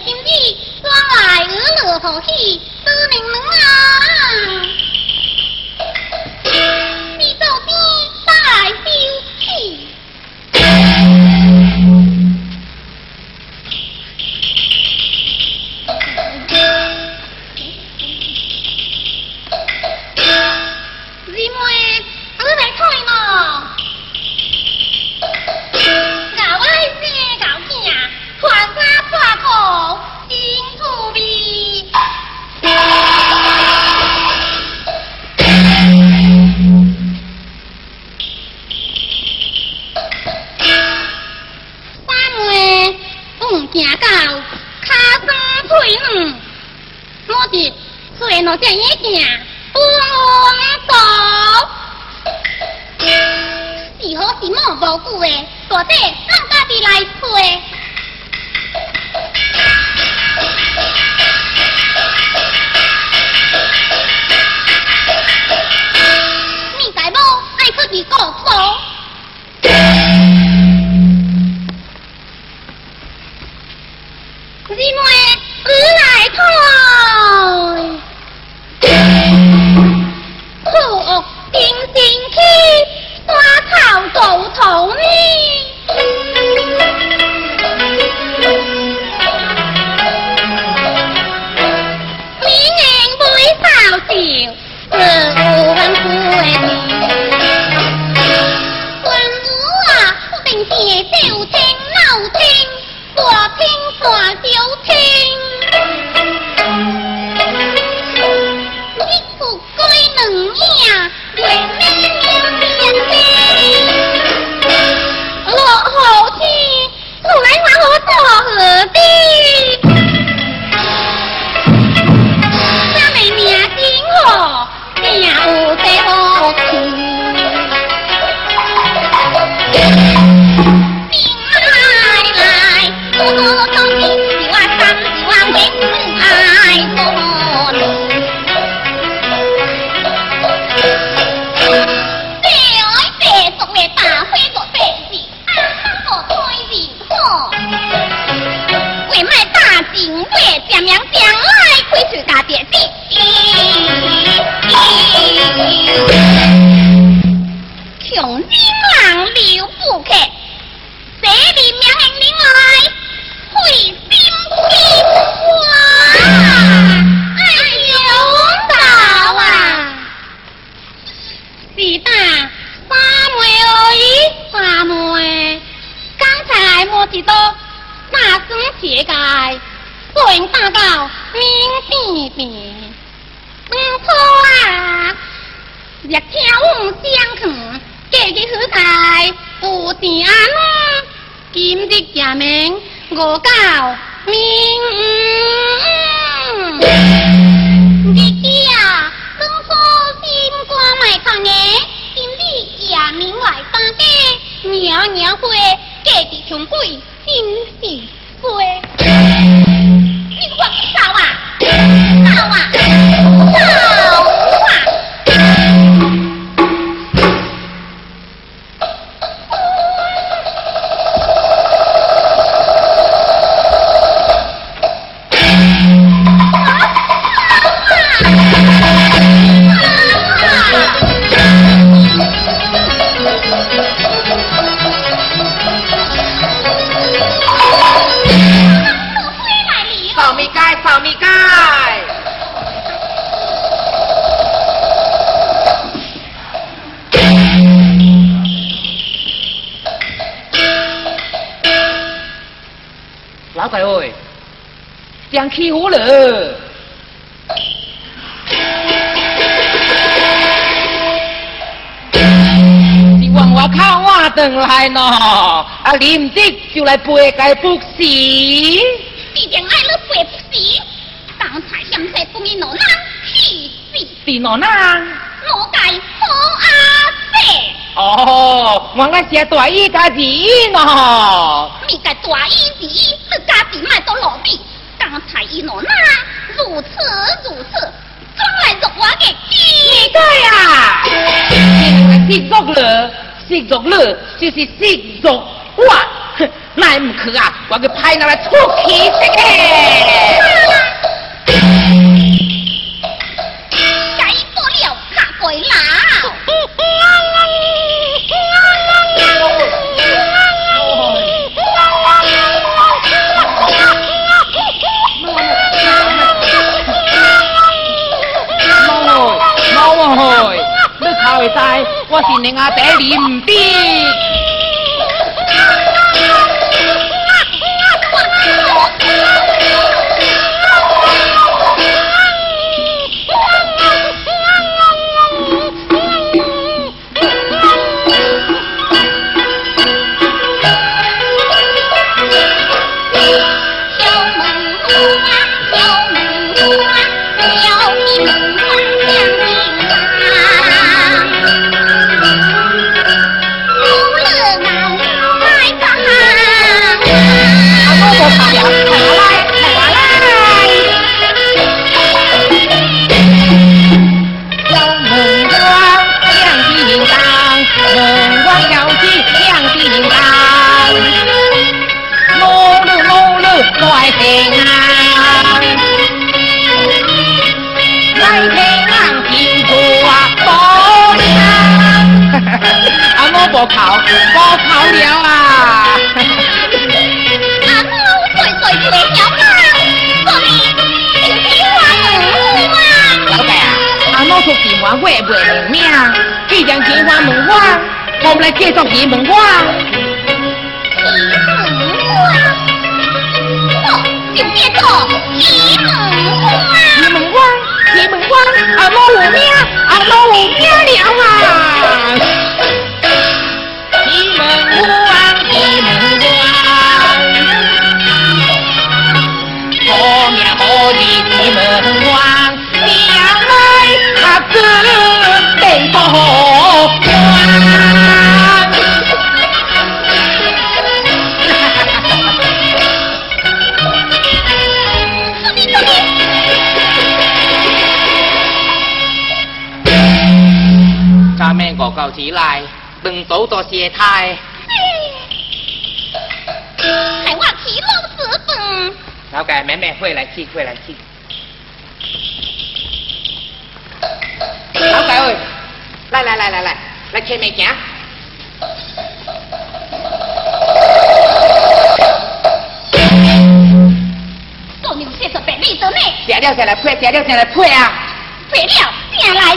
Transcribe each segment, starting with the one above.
心底关爱我了何事思明能啊。行到脚酸腿软，我是做哪只眼镜，不走。是好是冇无故的，大姐咱家己来吹。Come on. 今日假名我告明。日子啊，更说心肝卖看的，今日夜明来打家，娘娘会家己穷鬼，真是衰。你我走啊，走啊，老大喂，将欺负了。是往我靠我等来喏，啊，临时就来背该不是。必定爱你背不死，刚才向在不你老人气死，是哪能？我该好阿姐，哦，我那写大衣家字喏。你该大意是意，你家己卖到落地，刚才伊老人如此如此，装来入我嘅机。对呀，你食肉了，食肉了就是食肉哇！哼那唔去啊，我给派拿来出气的。是你阿爹林的。报考，报考了啊！阿母岁岁最晓啦，所以请听我问话。老弟啊，阿母说电话会不会命？既然电话问话，我们来继续电问话。就叫做电问话。电问话，电问话，阿母有命，阿母有命了啊！咱们个告起来，等走到谢太。害我起龙死本。老改妹妹回来去，回来去。老改喂，来来来来来，来前面行。做牛四十八里多呢。吃了再来配，吃了再来配啊。配了，再来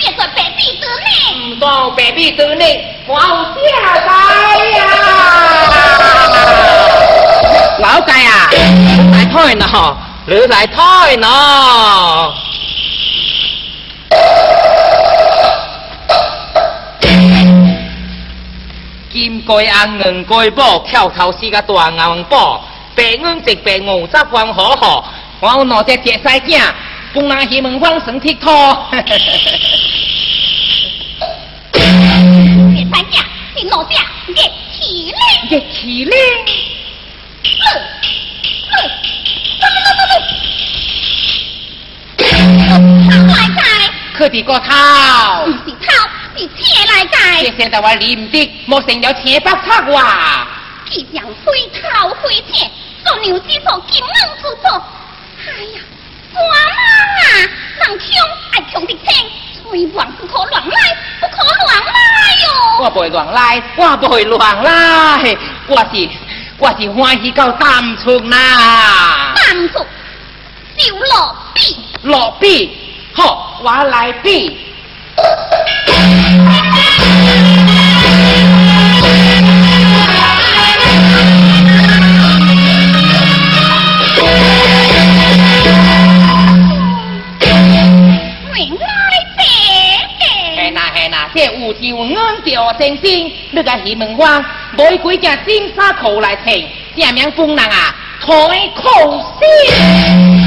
讲。百米之内往下栽呀！老街啊，来退呢，你来退呢！金龟安银龟宝，跳头四个大银宝，白银直白五十方好好，我有两只铁西镜，帮人去门方生铁托。三架，你老架，热起来，热起来。嗯嗯，走走走是头，是车来盖。先生在话念的，莫成了车不出话。既然非头非车，做牛之所金恩之作。哎呀，我妈啊，人穷爱穷不可乱来，不可乱来哟！我不会乱来，我不会乱来，我是我是欢喜到淡出呐。淡出就落笔，落笔，好，我来笔。先生，你个戏门花，买几件新衫裤来穿，正名风人啊，开口先。